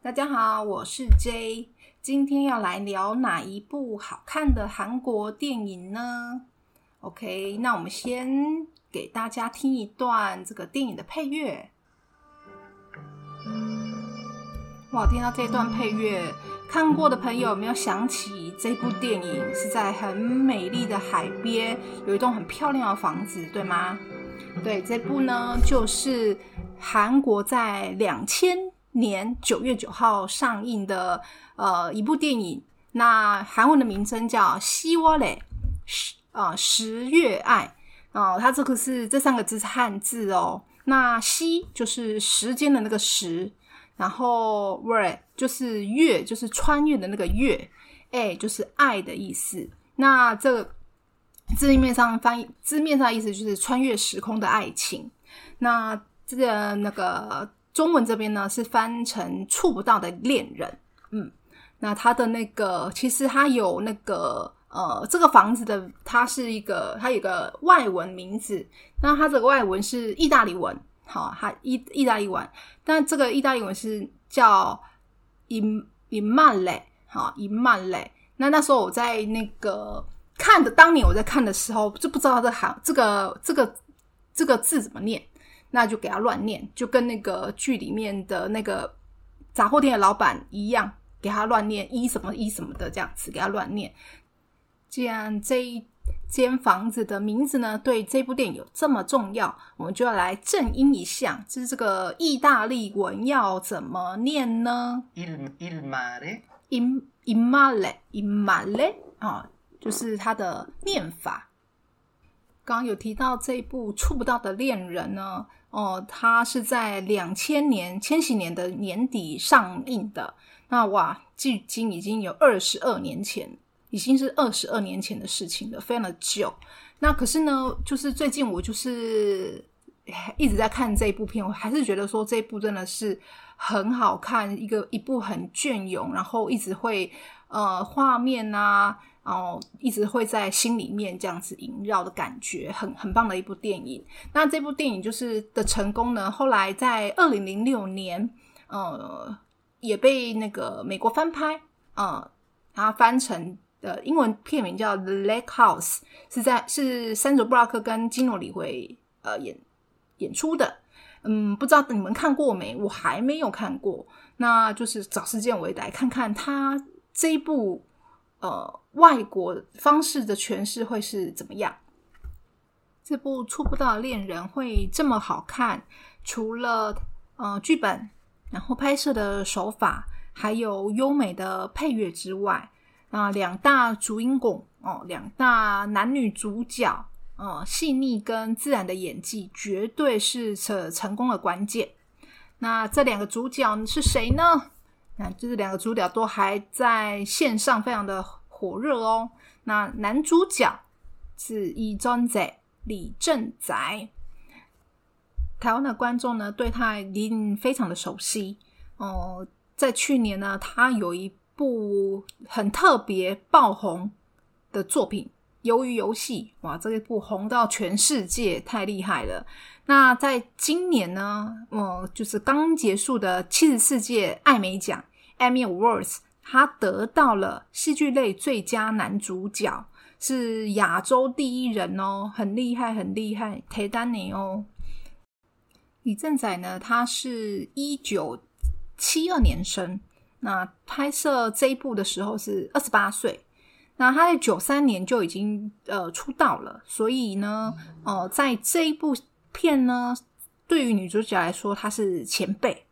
大家好，我是 J，今天要来聊哪一部好看的韩国电影呢？OK，那我们先给大家听一段这个电影的配乐。哇，听到这段配乐，看过的朋友有没有想起这部电影是在很美丽的海边，有一栋很漂亮的房子，对吗？对，这部呢就是韩国在两千年九月九号上映的呃一部电影，那韩文的名称叫《西瓦嘞》，十啊十月爱啊，它这个是这三个字是汉字哦。那西就是时间的那个时。然后，word 就是月，就是穿越的那个月，哎，就是爱的意思。那这个字面上翻译，字面上的意思就是穿越时空的爱情。那这个那个中文这边呢，是翻成触不到的恋人。嗯，那它的那个其实它有那个呃，这个房子的它是一个，它有个外文名字。那它这个外文是意大利文。好，它意意大利文，但这个意大利文是叫 im i m a l e 好 i m a l e 那那时候我在那个看的，当年我在看的时候，就不知道这行这个这个这个字怎么念，那就给他乱念，就跟那个剧里面的那个杂货店的老板一样，给他乱念一什么一什么的这样子，给他乱念。既然这一间房子的名字呢，对这部电影有这么重要，我们就要来正音一下，就是这个意大利文要怎么念呢？il il mare il il mare il mare 啊，就是它的念法。刚刚有提到这部《触不到的恋人》呢，哦，它是在两千年千禧年的年底上映的。那哇，距今已经有二十二年前。已经是二十二年前的事情了，非常的久。那可是呢，就是最近我就是一直在看这一部片，我还是觉得说这一部真的是很好看，一个一部很隽永，然后一直会呃画面啊，然后一直会在心里面这样子萦绕的感觉，很很棒的一部电影。那这部电影就是的成功呢，后来在二零零六年，呃，也被那个美国翻拍，呃，它翻成。的英文片名叫《The Lake House》，是在是山卓布拉克跟基诺里维呃演演出的。嗯，不知道你们看过没？我还没有看过。那就是找时间我也来看看他这一部呃外国方式的诠释会是怎么样。这部《触不到的恋人》会这么好看，除了呃剧本，然后拍摄的手法，还有优美的配乐之外。啊，两大主音拱哦，两大男女主角，哦，细腻跟自然的演技，绝对是成成功的关键。那这两个主角是谁呢？那就是两个主角都还在线上，非常的火热哦。那男主角是李正宰，李正宰。台湾的观众呢，对他一定非常的熟悉哦。在去年呢，他有一。部很特别爆红的作品《鱿鱼游戏》哇，这一部红到全世界，太厉害了。那在今年呢，嗯，就是刚结束的七十四届艾美奖 （Emmy Awards），他得到了戏剧类最佳男主角，是亚洲第一人哦，很厉害，很厉害，铁丹尼哦。李正宰呢，他是一九七二年生。那拍摄这一部的时候是二十八岁，那他在九三年就已经呃出道了，所以呢，呃，在这一部片呢，对于女主角来说，她是前辈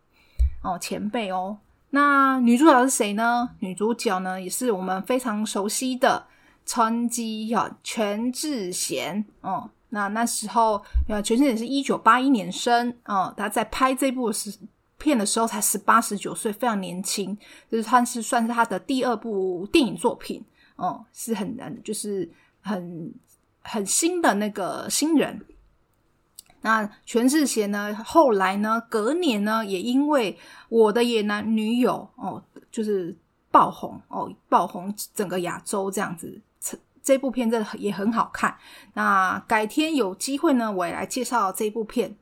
哦，前辈哦。那女主角是谁呢？女主角呢，也是我们非常熟悉的川基啊，全智贤哦。那那时候呃，全智贤是一九八一年生哦，她在拍这部是。片的时候才十八十九岁，非常年轻，就是他是算是他的第二部电影作品，哦，是很难，就是很很新的那个新人。那全智贤呢，后来呢，隔年呢，也因为我的野男女友哦，就是爆红哦，爆红整个亚洲这样子。这部片真的也很好看。那改天有机会呢，我也来介绍这部片。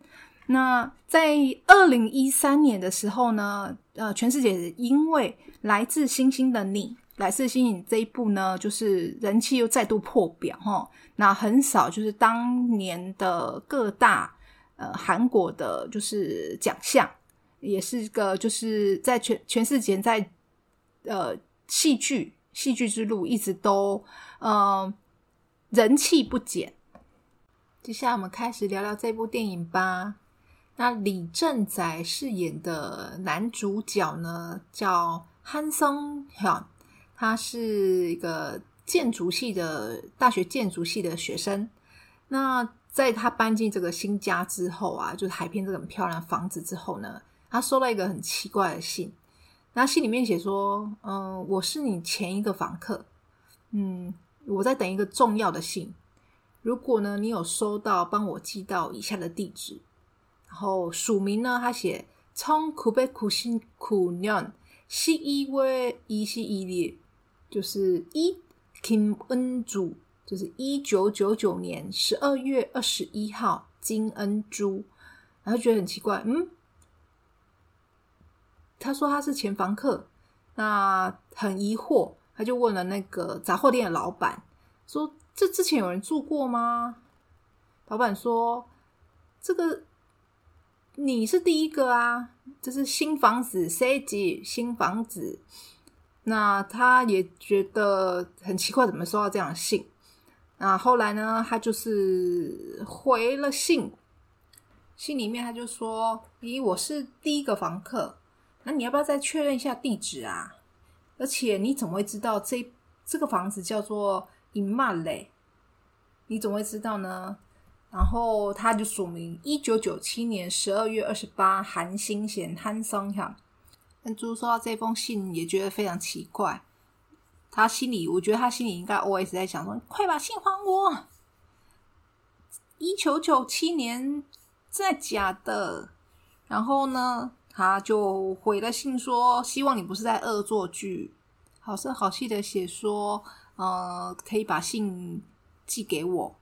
那在二零一三年的时候呢，呃，全世界因为《来自星星的你》《来自星星》这一部呢，就是人气又再度破表哈。那很少就是当年的各大呃韩国的，就是奖项，也是一个就是在全全世界在呃戏剧戏剧之路一直都呃人气不减。接下来我们开始聊聊这部电影吧。那李正宰饰演的男主角呢，叫汉松 hyun，他是一个建筑系的大学建筑系的学生。那在他搬进这个新家之后啊，就是海边这个很漂亮房子之后呢，他收到一个很奇怪的信。那信里面写说：“嗯，我是你前一个房客，嗯，我在等一个重要的信。如果呢，你有收到，帮我寄到以下的地址。”然后署名呢，他写从苦悲苦心苦念十一月一十一日，就是一 Kim 恩珠，就是一九九九年十二月二十一号金恩珠，然后觉得很奇怪，嗯，他说他是前房客，那很疑惑，他就问了那个杂货店的老板，说这之前有人住过吗？老板说这个。你是第一个啊！这是新房子 C 级，新房子。那他也觉得很奇怪，怎么收到这样的信？那后来呢？他就是回了信，信里面他就说：“咦，我是第一个房客，那你要不要再确认一下地址啊？而且你怎么会知道这这个房子叫做银马嘞？你怎么会知道呢？”然后他就署名一九九七年十二月二十八，韩星贤韩松哈。恩珠收到这封信也觉得非常奇怪，他心里我觉得他心里应该 always 在想说：快把信还我！一九九七年真的假的？然后呢，他就回了信说：希望你不是在恶作剧，好声好气的写说：呃，可以把信寄给我。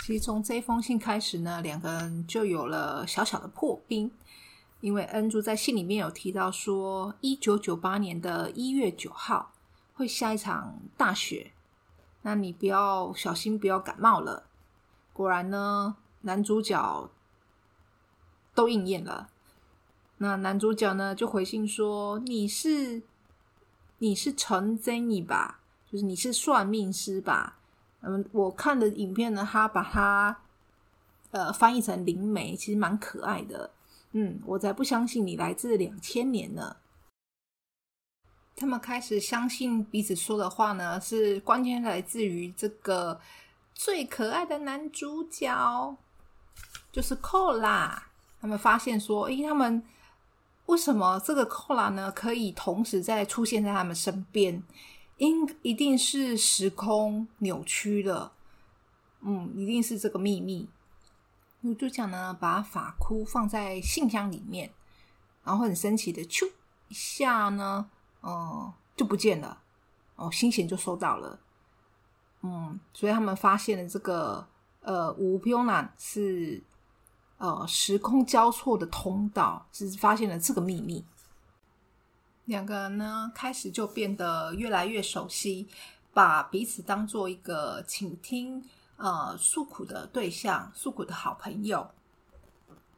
其实从这封信开始呢，两个人就有了小小的破冰。因为恩珠在信里面有提到说，一九九八年的一月九号会下一场大雪，那你不要小心，不要感冒了。果然呢，男主角都应验了。那男主角呢就回信说：“你是你是陈真义吧？就是你是算命师吧？”嗯，我看的影片呢，他把它呃翻译成灵媒，其实蛮可爱的。嗯，我才不相信你来自两千年呢。他们开始相信彼此说的话呢，是关键来自于这个最可爱的男主角，就是寇拉。他们发现说，诶，他们为什么这个寇拉呢，可以同时在出现在他们身边？应一定是时空扭曲了，嗯，一定是这个秘密。女主角呢，把法箍放在信箱里面，然后很神奇的，咻一下呢，呃，就不见了。哦，新贤就收到了，嗯，所以他们发现了这个呃，吴彪南是呃时空交错的通道，是发现了这个秘密。两个人呢，开始就变得越来越熟悉，把彼此当做一个倾听、呃诉苦的对象、诉苦的好朋友。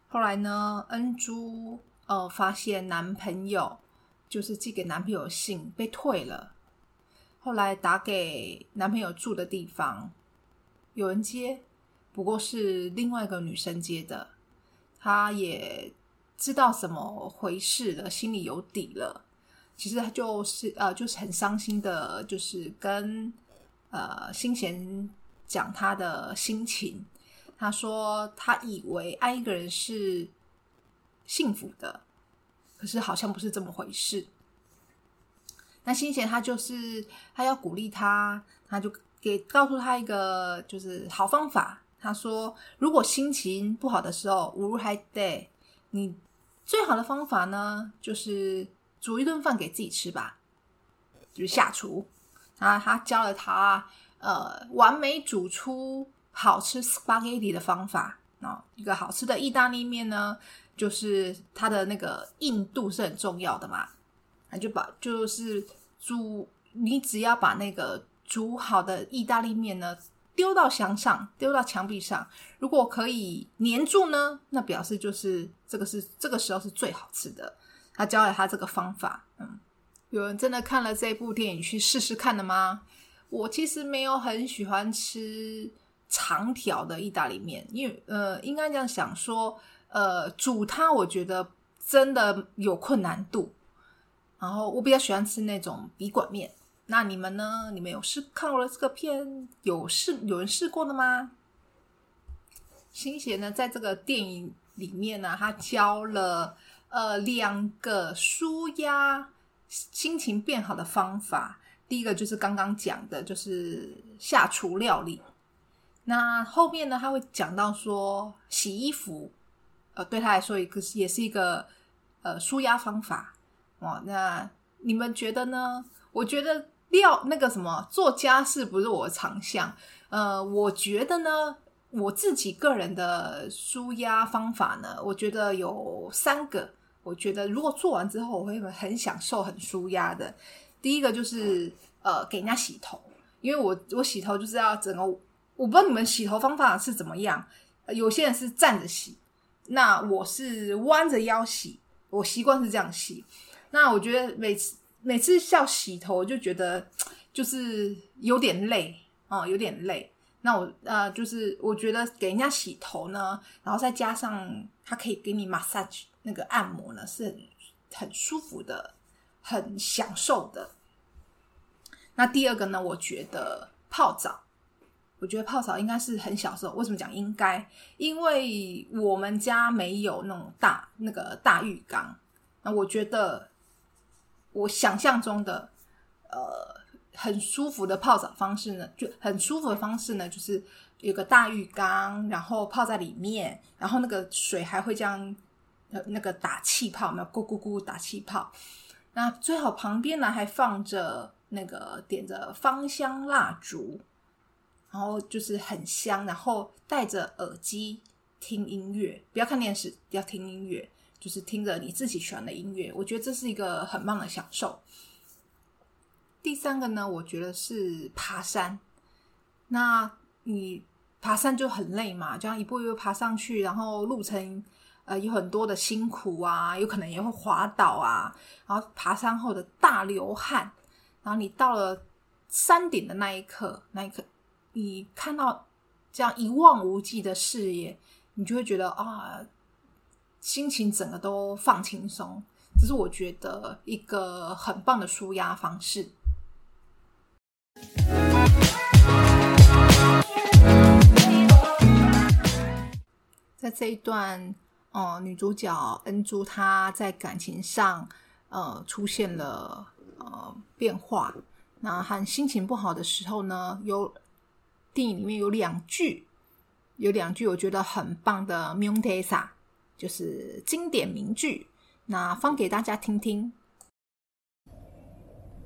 后来呢，恩珠呃发现男朋友就是寄给男朋友信被退了，后来打给男朋友住的地方，有人接，不过是另外一个女生接的，她也知道怎么回事了，心里有底了。其实他就是呃，就是很伤心的，就是跟呃新贤讲他的心情。他说他以为爱一个人是幸福的，可是好像不是这么回事。那新贤他就是他要鼓励他，他就给告诉他一个就是好方法，他说，如果心情不好的时候，无还得你最好的方法呢，就是煮一顿饭给自己吃吧，就是下厨。啊，他教了他呃，完美煮出好吃 spaghetti 的方法啊。一个好吃的意大利面呢，就是它的那个硬度是很重要的嘛。那就把就是煮，你只要把那个煮好的意大利面呢丢到墙上，丢到墙壁上，如果可以粘住呢，那表示就是这个是这个时候是最好吃的。他教了他这个方法，嗯。有人真的看了这部电影去试试看的吗？我其实没有很喜欢吃长条的意大利面，因为呃，应该这样想说，呃，煮它我觉得真的有困难度。然后我比较喜欢吃那种笔管面。那你们呢？你们有试看过了这个片？有试有人试过的吗？新贤呢，在这个电影里面呢，他教了呃两个舒压。心情变好的方法，第一个就是刚刚讲的，就是下厨料理。那后面呢，他会讲到说洗衣服，呃，对他来说一个也是一个呃舒压方法哦。那你们觉得呢？我觉得料那个什么做家事不是我的长项，呃，我觉得呢，我自己个人的舒压方法呢，我觉得有三个。我觉得如果做完之后，我会很享受、很舒压的。第一个就是呃，给人家洗头，因为我我洗头就是要整个，我不知道你们洗头方法是怎么样。有些人是站着洗，那我是弯着腰洗，我习惯是这样洗。那我觉得每次每次要洗头，就觉得就是有点累啊，有点累。那我呃，就是我觉得给人家洗头呢，然后再加上他可以给你 massage。那个按摩呢是很很舒服的，很享受的。那第二个呢，我觉得泡澡，我觉得泡澡应该是很享受。为什么讲应该？因为我们家没有那种大那个大浴缸。那我觉得我想象中的呃很舒服的泡澡方式呢，就很舒服的方式呢，就是有个大浴缸，然后泡在里面，然后那个水还会这样。那个打气泡，没有咕咕咕打气泡。那最好旁边呢还放着那个点着芳香蜡烛，然后就是很香。然后戴着耳机听音乐，不要看电视，要听音乐，就是听着你自己喜欢的音乐。我觉得这是一个很棒的享受。第三个呢，我觉得是爬山。那你爬山就很累嘛，这样一步一步爬上去，然后路程。呃，有很多的辛苦啊，有可能也会滑倒啊，然后爬山后的大流汗，然后你到了山顶的那一刻，那一刻你看到这样一望无际的视野，你就会觉得啊，心情整个都放轻松。这是我觉得一个很棒的舒压方式。在这一段。哦，女主角恩珠她在感情上呃出现了呃变化。那和心情不好的时候呢，有电影里面有两句，有两句我觉得很棒的 m u n t e s a 就是经典名句。那放给大家听听。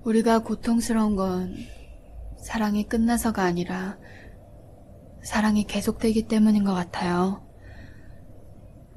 우리가고통스러운건사랑이끝나서가아니라사랑이계속되기때문인것같아요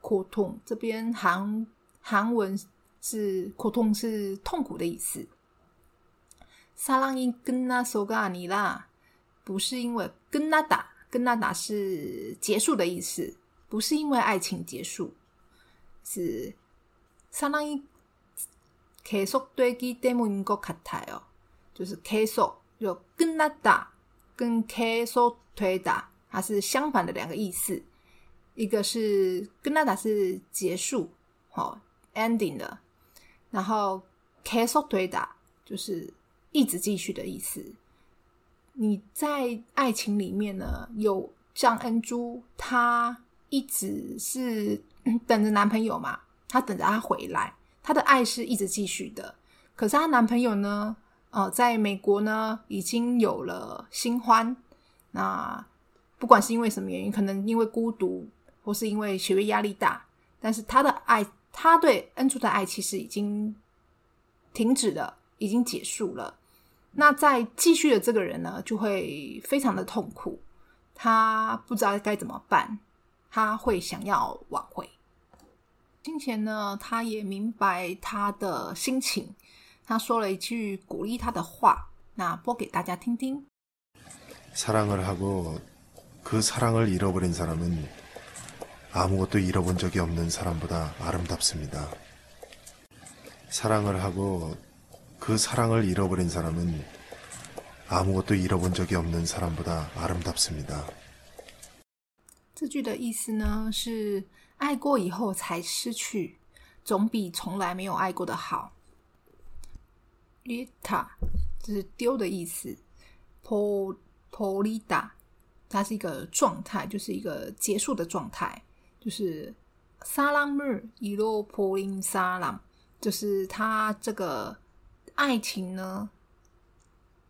苦痛这边韩韩文是苦痛是痛苦的意思。사랑이끝나서가아니 라， 不是因为끝나 다， 끝나다是结束的意思，不是因为爱情结束，是사랑이계속되기때문인것같아 요。 就是계속就끝나다跟계속되다它是相反的两个意思。 一个是跟那达是结束，好 ending 的，然后 keso 对打就是一直继续的意思。你在爱情里面呢，有像恩珠，她一直是等着男朋友嘛，她等着他回来，她的爱是一直继续的。可是她男朋友呢，呃，在美国呢，已经有了新欢。那不管是因为什么原因，可能因为孤独，或是因为学业压力大，但是她的爱，她对恩珠的爱，其实已经停止了，已经结束了。那再继续的这个人呢，就会非常的痛苦，他不知道该怎么办，他会想要挽回。金钱呢，他也明白他的心情，他说了一句鼓励他的话，那播给大家听听。사랑을하고그사랑을잃어버린사람은 아무것도잃어본적이없는사람보다아름답습니다사랑을하고 그 사랑을 잃어버린 사람은 아무것도 잃어본 적이 없는 사람보다 아름답습니다. 这句的意思呢是爱过以后才失去，总比从来没有爱过的好。 lita 就是丢的意思，po polita 它是一个状态，就是一个结束的状态， 就是萨拉姆伊洛波林萨拉，就是他这个爱情呢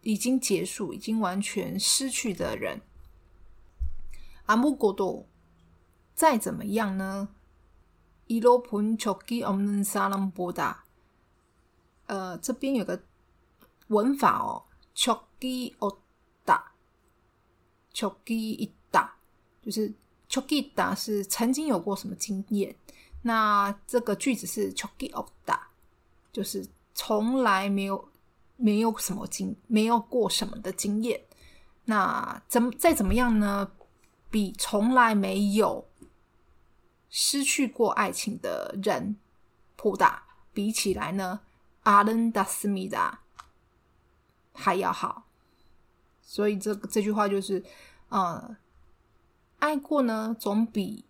已经结束，已经完全失去的人。阿木果多再怎么样呢？伊洛普恩丘基奥恩萨拉波达，呃，这边有个文法哦，丘基奥达，丘基伊达，就是丘基达是曾经有过什么经验？那这个句子是丘基奥达，就是。从来没有没有什么经没有过什么的经验，那怎再怎么样呢？比从来没有失去过爱情的人普达比起来呢，阿伦达斯米达还要好。所以这这句话就是，呃，爱过呢，总比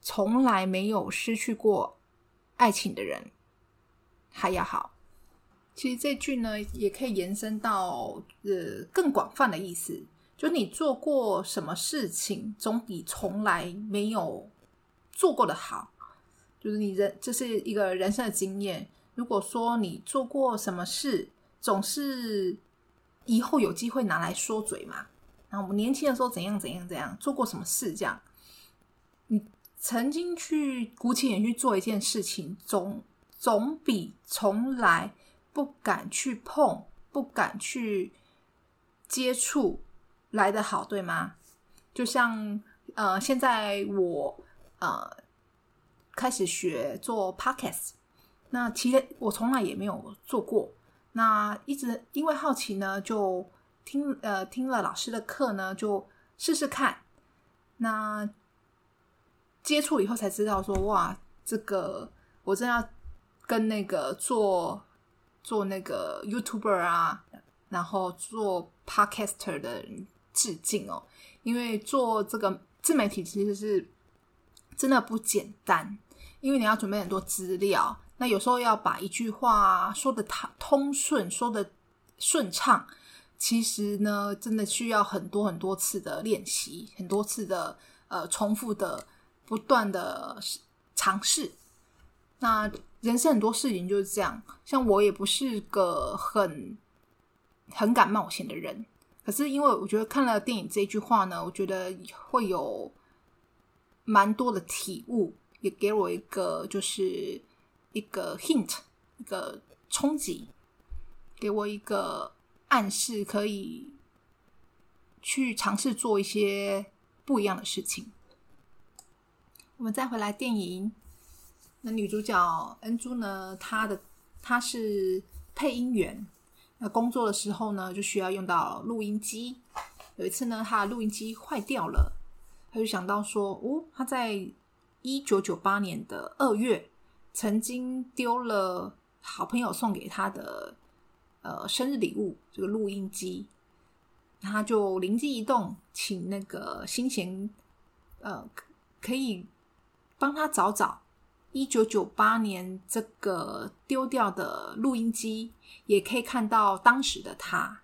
从来没有失去过爱情的人还要好。其实这句呢，也可以延伸到呃更广泛的意思，就你做过什么事情，总比从来没有做过的好。就是你人这是一个人生的经验。如果说你做过什么事，总是以后有机会拿来说嘴嘛。那我们年轻的时候怎样怎样怎样做过什么事，这样你曾经去鼓起勇气做一件事情，总总比从来。不敢去碰，不敢去接触，来的好，对吗？就像呃，现在我呃开始学做 podcast，那其实我从来也没有做过，那一直因为好奇呢，就听呃听了老师的课呢，就试试看。那接触以后才知道说，哇，这个我真要跟那个做。做那个 YouTuber 啊，然后做 Podcaster 的人致敬哦，因为做这个自媒体其实是真的不简单，因为你要准备很多资料，那有时候要把一句话说的通通顺，说的顺畅，其实呢，真的需要很多很多次的练习，很多次的呃重复的不断的尝试，那。人生很多事情就是这样，像我也不是个很很敢冒险的人，可是因为我觉得看了电影这句话呢，我觉得会有蛮多的体悟，也给我一个就是一个 hint，一个冲击，给我一个暗示，可以去尝试做一些不一样的事情。我们再回来电影。那女主角恩珠呢？她的她是配音员。那工作的时候呢，就需要用到录音机。有一次呢，她的录音机坏掉了，她就想到说：“哦，她在一九九八年的二月曾经丢了好朋友送给她的呃生日礼物，这个录音机。”他就灵机一动，请那个新贤呃可以帮他找找一九九八年这个丢掉的录音机，也可以看到当时的他。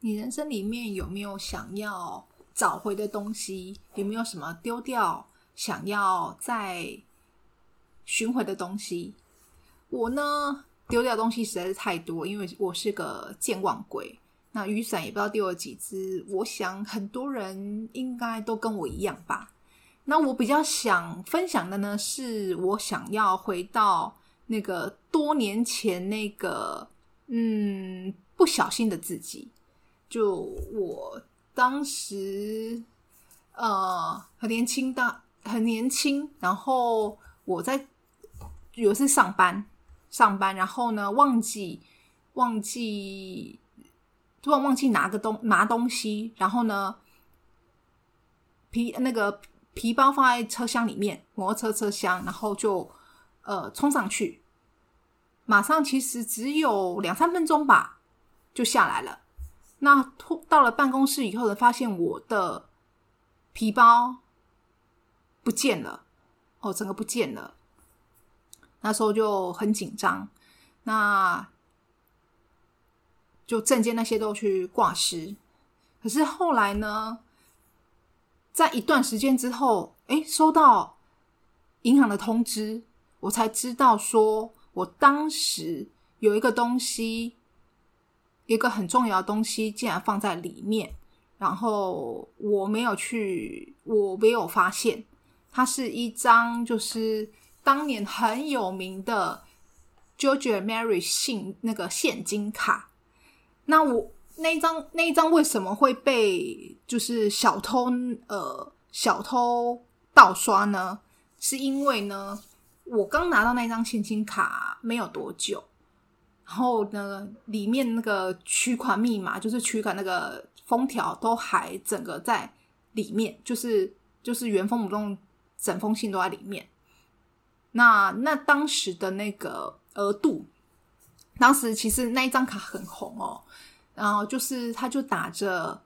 你人生里面有没有想要找回的东西？有没有什么丢掉想要再寻回的东西？我呢，丢掉东西实在是太多，因为我是个健忘鬼。那雨伞也不知道丢了几只，我想很多人应该都跟我一样吧。那我比较想分享的呢，是我想要回到那个多年前那个嗯不小心的自己。就我当时，呃，很年轻的，很年轻。然后我在有一次上班，上班，然后呢，忘记忘记突然忘记拿个东拿东西，然后呢，皮那个皮包放在车厢里面，摩托车车厢，然后就呃冲上去，马上其实只有两三分钟吧，就下来了。那到了办公室以后呢，发现我的皮包不见了，哦，整个不见了。那时候就很紧张，那就证件那些都去挂失。可是后来呢，在一段时间之后，哎，收到银行的通知，我才知道说我当时有一个东西。一个很重要的东西竟然放在里面，然后我没有去，我没有发现，它是一张就是当年很有名的 George Mary 信那个现金卡。那我那一张那一张为什么会被就是小偷呃小偷盗刷呢？是因为呢，我刚拿到那张现金卡没有多久。然后呢，里面那个取款密码，就是取款那个封条，都还整个在里面，就是就是原封不动，整封信都在里面。那那当时的那个额度，当时其实那一张卡很红哦，然后就是他就打着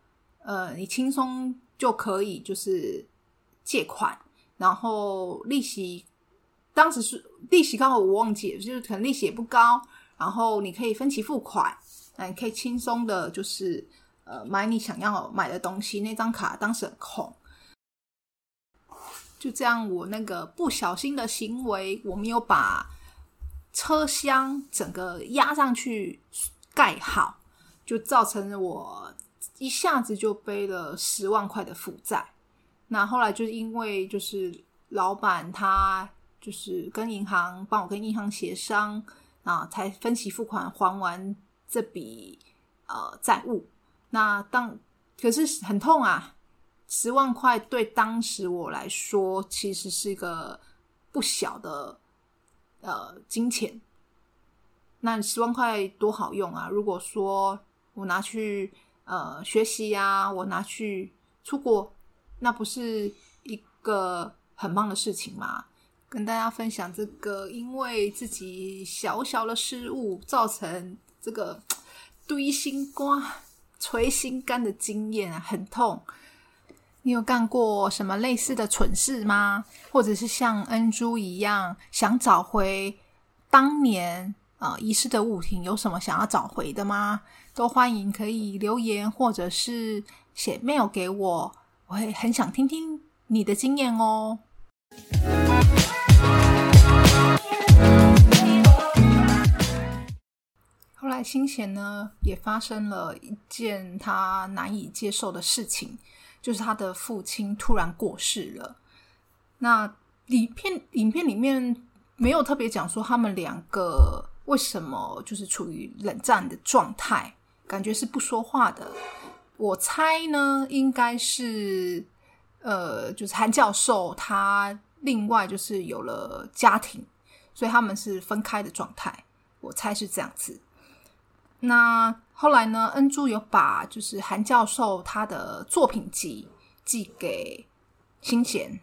呃，你轻松就可以就是借款，然后利息当时是利息刚好我忘记了，就是可能利息也不高。然后你可以分期付款，那你可以轻松的，就是呃买你想要买的东西。那张卡当时很空，就这样，我那个不小心的行为，我没有把车厢整个压上去盖好，就造成了我一下子就背了十万块的负债。那后来就是因为就是老板他就是跟银行帮我跟银行协商。啊，才分期付款还完这笔呃债务。那当可是很痛啊，十万块对当时我来说其实是一个不小的呃金钱。那十万块多好用啊！如果说我拿去呃学习呀，我拿去出国，那不是一个很棒的事情吗？跟大家分享这个，因为自己小小的失误造成这个 堆心瓜、捶心肝的经验啊，很痛。你有干过什么类似的蠢事吗？或者是像恩珠一样想找回当年啊遗失的物品，有什么想要找回的吗？都欢迎可以留言或者是写 mail 给我，我会很想听听你的经验哦。后来，新贤呢也发生了一件他难以接受的事情，就是他的父亲突然过世了。那影片影片里面没有特别讲说他们两个为什么就是处于冷战的状态，感觉是不说话的。我猜呢，应该是呃，就是韩教授他。另外就是有了家庭，所以他们是分开的状态。我猜是这样子。那后来呢？恩珠有把就是韩教授他的作品集寄给新贤。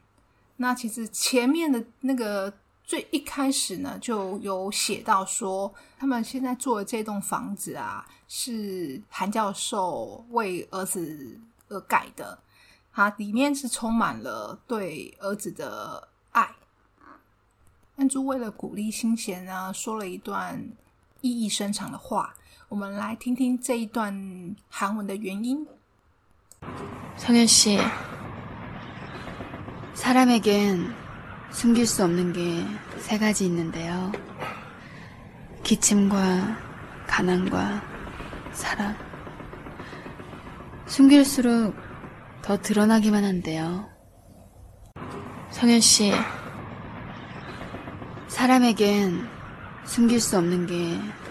那其实前面的那个最一开始呢，就有写到说，他们现在住的这栋房子啊，是韩教授为儿子而盖的。它里面是充满了对儿子的爱。恩珠为了鼓励新贤呢，说了一段意义深长的话。 我们来听听这一段韩文的原因。성현 씨， 사람에겐숨길수없는게세가지있는데요기침과가난과사랑숨길수록더드러나기만한데요성현씨사람에겐숨길수없는게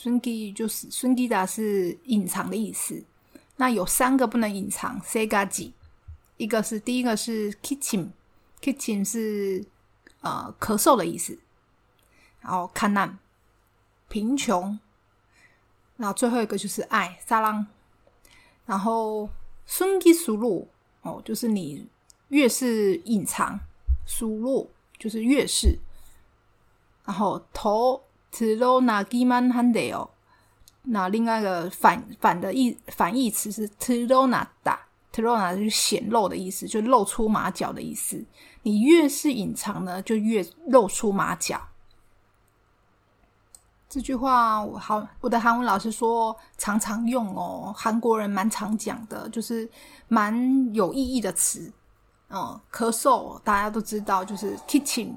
孙基就是孙基达是隐藏的意思。那有三个不能隐藏，se ga ji，一个是第一个是 kitchen，kitchen 是呃咳嗽的意思。然后 kanan 贫穷，然后最后一个就是爱沙朗。然后孙基苏洛哦，就是你越是隐藏，苏洛就是越是，然后头。T lo na guimande 那另外一个反反的意反义词是 t lo na da，t lo na 就是显露的意思，就露出马脚的意思。你越是隐藏呢，就越露出马脚。这句话我好，我的韩文老师说常常用哦，韩国人蛮常讲的，就是蛮有意义的词。嗯，咳嗽大家都知道，就是 kitchen，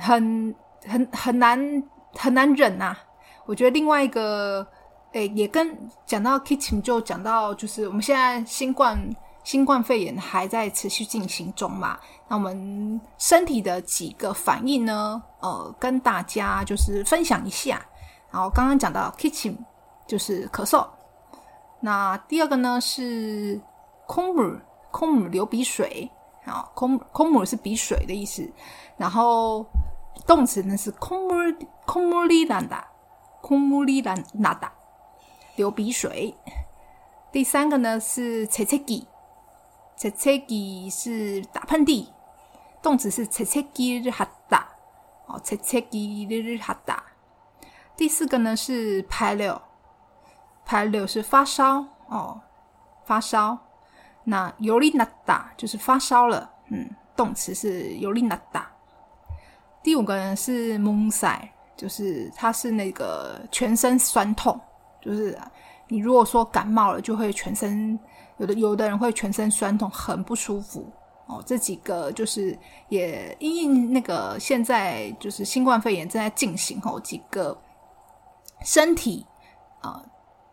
很。很很难很难忍呐！我觉得另外一个，诶，也跟讲到 kitchen 就讲到，就是我们现在新冠新冠肺炎还在持续进行中嘛。那我们身体的几个反应呢？呃，跟大家就是分享一下。然后刚刚讲到 kitchen 就是咳嗽，那第二个呢是空母空母流鼻水啊，空空母是鼻水的意思，然后。动词呢是空木空木里兰达，空木里兰纳达，流鼻水。第三个呢是切切吉，切切吉是打喷嚏，动词是切切吉日哈达，哦，切切吉日日哈达。第四个呢是排流，排流是发烧，哦，发烧。那尤里纳达就是发烧了，嗯，动词是尤里纳达。第五个人是蒙塞，就是他是那个全身酸痛，就是你如果说感冒了，就会全身有的有的人会全身酸痛，很不舒服哦。这几个就是也因应那个现在就是新冠肺炎正在进行哦，几个身体呃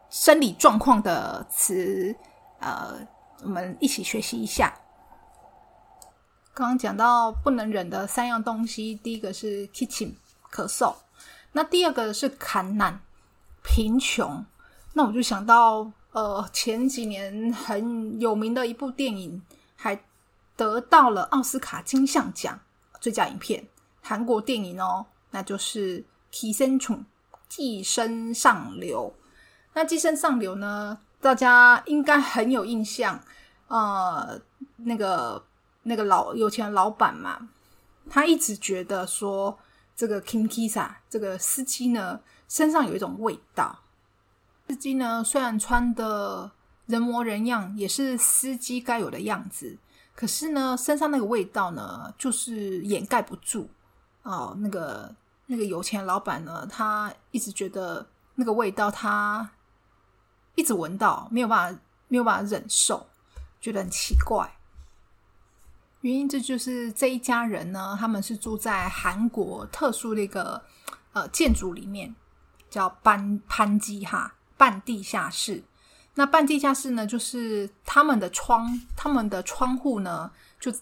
生理状况的词呃，我们一起学习一下。刚刚讲到不能忍的三样东西，第一个是 kitchen 咳嗽，那第二个是坎难贫穷。那我就想到，呃，前几年很有名的一部电影，还得到了奥斯卡金像奖最佳影片，韩国电影哦，那就是《寄生虫寄生上流》。那《寄生上流》呢，大家应该很有印象，呃，那个。那个老有钱老板嘛，他一直觉得说这个 Kim Kisa 这个司机呢身上有一种味道。司机呢虽然穿的人模人样，也是司机该有的样子，可是呢身上那个味道呢就是掩盖不住哦。那个那个有钱老板呢，他一直觉得那个味道他一直闻到，没有办法没有办法忍受，觉得很奇怪。原因这就是这一家人呢，他们是住在韩国特殊的一个呃建筑里面，叫班潘基哈半地下室。那半地下室呢，就是他们的窗，他们的窗户呢，就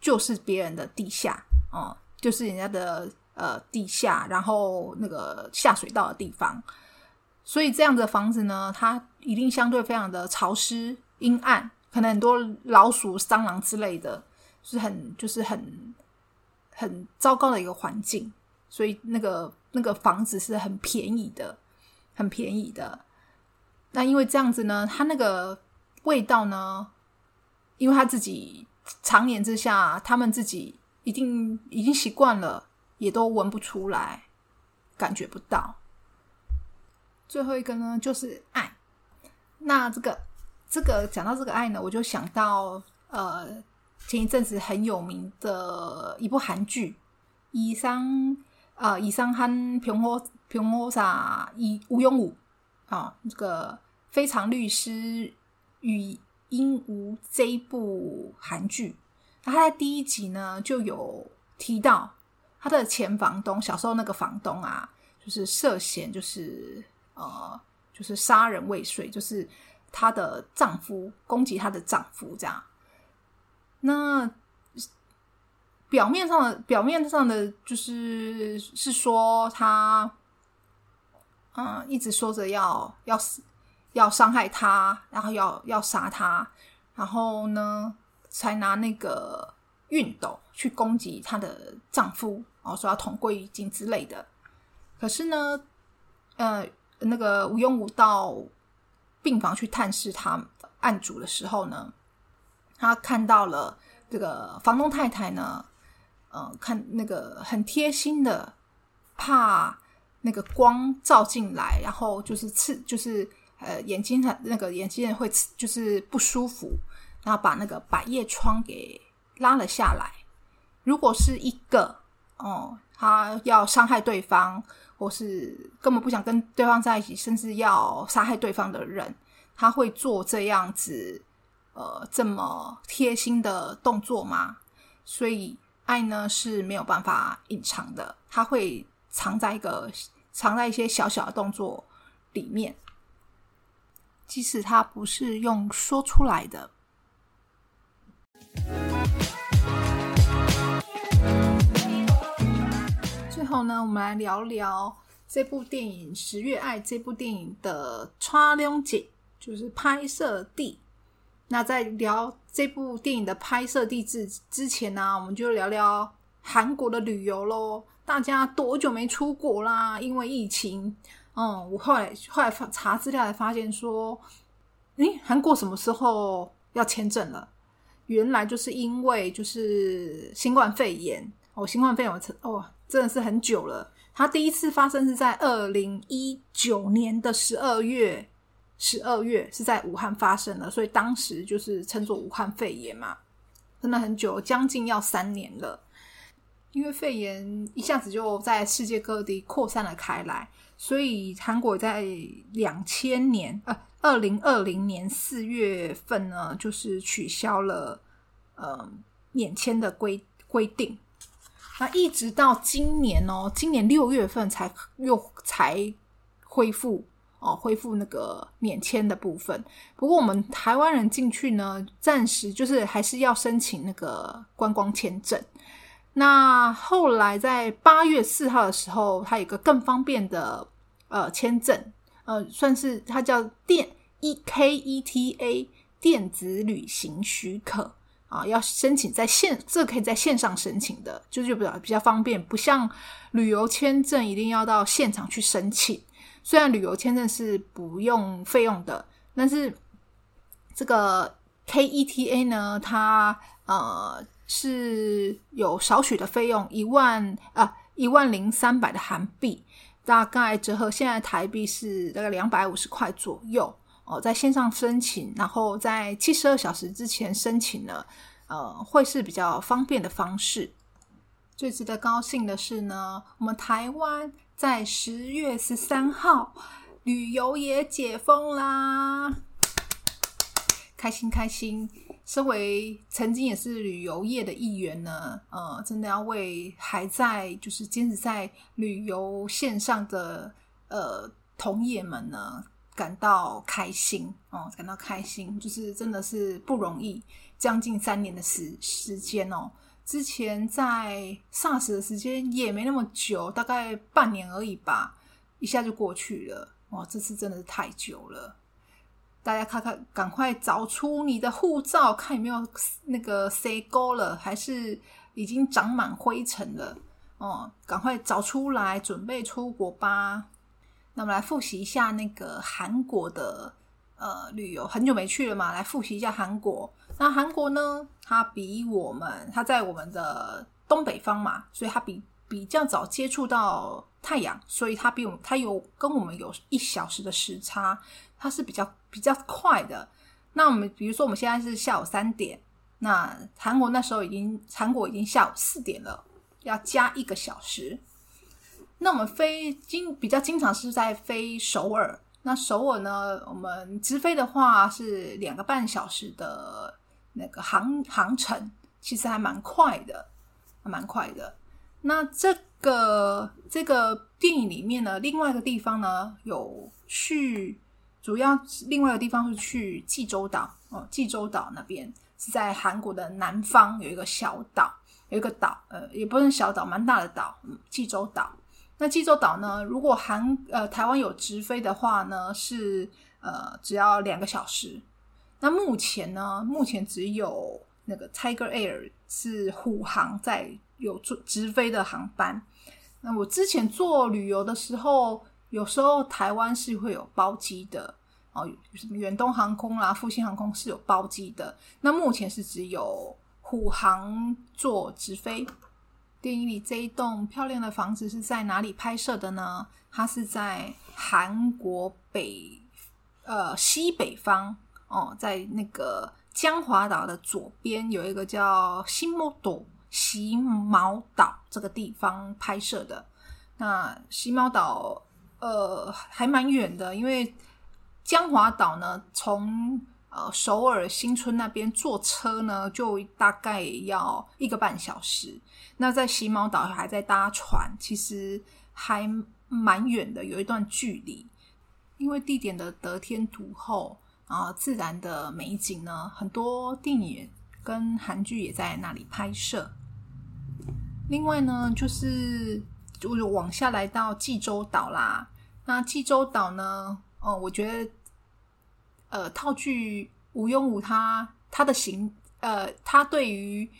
就是别人的地下哦，就是人家的呃地下，然后那个下水道的地方。所以这样的房子呢，它一定相对非常的潮湿阴暗。可能很多老鼠、蟑螂之类的，是很就是很很糟糕的一个环境，所以那个那个房子是很便宜的，很便宜的。那因为这样子呢，他那个味道呢，因为他自己常年之下，他们自己一定已经习惯了，也都闻不出来，感觉不到。最后一个呢，就是爱。那这个这个讲到这个爱呢，我就想到呃，前一阵子很有名的一部韩剧《以上》啊，《以上和平和平和啥以吴永武》啊，这个《非常律师与鹦鹉》这一部韩剧，那他在第一集呢就有提到他的前房东，小时候那个房东啊，就是涉嫌就是呃，就是杀人未遂，就是她的丈夫攻击她的丈夫这样。那表面上的表面上的就是是说他，嗯，一直说着要要死，要伤害他，然后要要杀他，然后呢，才拿那个熨斗去攻击她的丈夫，哦，说要同归于尽之类的。可是呢，呃，那个吴庸武到病房去探视他案主的时候呢，他看到了这个房东太太呢，呃，看那个很贴心的，怕那个光照进来，然后就是刺，就是呃眼睛很那个眼睛会刺，就是不舒服，然后把那个百叶窗给拉了下来。如果是一个哦，他要伤害对方，或是根本不想跟对方在一起，甚至要杀害对方的人，他会做这样子呃这么贴心的动作吗？所以爱呢是没有办法隐藏的，它会藏在一个藏在一些小小的动作里面，即使它不是用说出来的。最后呢，我们来聊聊这部电影《十月爱》这部电影的촬영景，就是拍摄地。那在聊这部电影的拍摄地址之前呢，我们就聊聊韩国的旅游喽。大家多久没出国啦？因为疫情，嗯，我后来后来查资料才发现说，诶，韩国什么时候要签证了？原来就是因为就是新冠肺炎哦，新冠肺炎哦，真的是很久了。它第一次发生是在二零一九年的十二月，十二月是在武汉发生的，所以当时就是称作武汉肺炎嘛，真的很久，将近要三年了。因为肺炎一下子就在世界各地扩散了开来，所以韩国在两千年呃二零二零年四月份呢，就是取消了呃免签的规规定。那一直到今年哦，今年六月份才又才恢复哦，恢复那个免签的部分。不过我们台湾人进去呢，暂时就是还是要申请那个观光签证。那后来在八月四号的时候，它有个更方便的呃签证，呃，算是它叫电 E K E T A 电子旅行许可啊，要申请在线，这可以在线上申请的，就是比较比较方便，不像旅游签证一定要到现场去申请。虽然旅游签证是不用费用的，但是这个 K E T A 呢，它呃。是有少许的费用，一万啊一万零三百的韩币，大概折合现在台币是大概两百五十块左右哦。在线上申请，然后在七十二小时之前申请呢，呃，会是比较方便的方式。最值得高兴的是呢，我们台湾在十月十三号旅游也解封啦，开心开心。身为曾经也是旅游业的一员呢，呃，真的要为还在就是坚持在旅游线上的呃同业们呢感到开心哦，感到开心，就是真的是不容易，将近三年的时时间哦。之前在 SARS 的时间也没那么久，大概半年而已吧，一下就过去了。哇，这次真的是太久了。大家看看，赶快找出你的护照，看有没有那个塞沟了，还是已经长满灰尘了哦，赶快找出来，准备出国吧。那么来复习一下那个韩国的呃旅游，很久没去了嘛，来复习一下韩国。那韩国呢，它比我们，它在我们的东北方嘛，所以它比比较早接触到太阳，所以它比我们，它有跟我们有一小时的时差，它是比较比较快的。那我们比如说我们现在是下午三点，那韩国那时候已经韩国已经下午四点了，要加一个小时。那我们飞经比较经常是在飞首尔，那首尔呢，我们直飞的话是两个半小时的那个航航程，其实还蛮快的，还蛮快的。那这个这个电影里面呢，另外一个地方呢，有去主要另外一个地方是去济州岛哦，济州岛那边是在韩国的南方有一个小岛，有一个岛，呃，也不是小岛，蛮大的岛，嗯，济州岛。那济州岛呢？如果韩呃台湾有直飞的话呢，是呃只要两个小时。那目前呢，目前只有那个 Tiger Air 是虎航在有做直飞的航班。那我之前做旅游的时候，有时候台湾是会有包机的哦，什么远东航空啦、复兴航空是有包机的。那目前是只有虎航做直飞。电影里这一栋漂亮的房子是在哪里拍摄的呢？它是在韩国北呃西北方哦，在那个江华岛的左边有一个叫新木岛西毛岛这个地方拍摄的。那西毛岛呃还蛮远的，因为江华岛呢从呃首尔新村那边坐车呢就大概要一个半小时。那在西毛岛还在搭船，其实还蛮远的，有一段距离。因为地点的得天独厚啊，自然的美景呢，很多电影跟韩剧也在那里拍摄。另外呢，就是就是往下来到济州岛啦。那济州岛呢，哦，我觉得呃，套句吴庸武他他的形呃，他对于。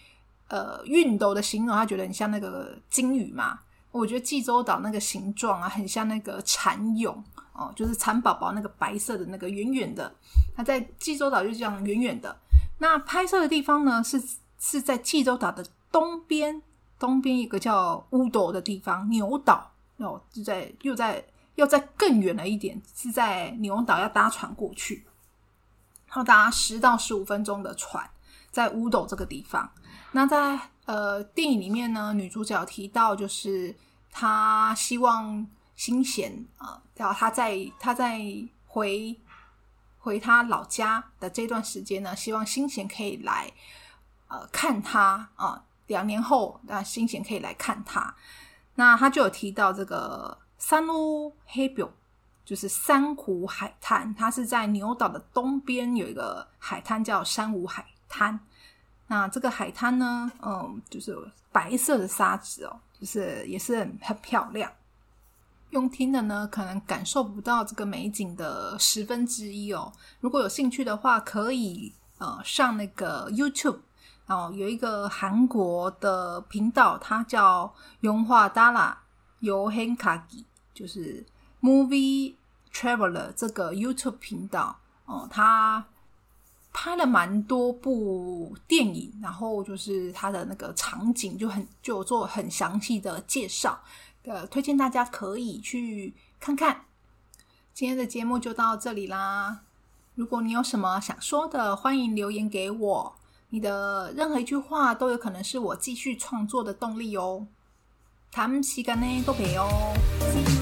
呃，熨斗的形容，他觉得很像那个金鱼嘛。我觉得济州岛那个形状啊，很像那个蚕蛹就是蚕宝宝那个白色的那个圆圆的。它在济州岛就这样圆圆的。那拍摄的地方呢，是是在济州岛的东边，东边一个叫乌斗的地方，牛岛哦，就在又在又在更远了一点，是在牛岛要搭船过去，要搭十到十五分钟的船，在乌斗这个地方。那在呃电影里面呢，女主角提到就是她希望新贤啊，然后他在他在回回他老家的这段时间呢，希望新贤可以来呃看他啊，两年后那新贤可以来看他。那他就有提到这个三屋黑表，就是珊瑚海滩，它是在牛岛的东边有一个海滩叫珊瑚海滩。那这个海滩呢，嗯，就是白色的沙子哦，就是也是很很漂亮。用听的呢，可能感受不到这个美景的十分之一哦。如果有兴趣的话，可以呃上那个 YouTube，然后有一个韩国的频道，它叫永化达拉由 Hankaji，就是 Movie Traveler 这个 YouTube 频道哦，它。拍了蛮多部电影，然后就是它的那个场景就很就做很详细的介绍，的，推荐大家可以去看看。今天的节目就到这里啦，如果你有什么想说的，欢迎留言给我，你的任何一句话都有可能是我继续创作的动力哦。谈时间呢，都陪哦。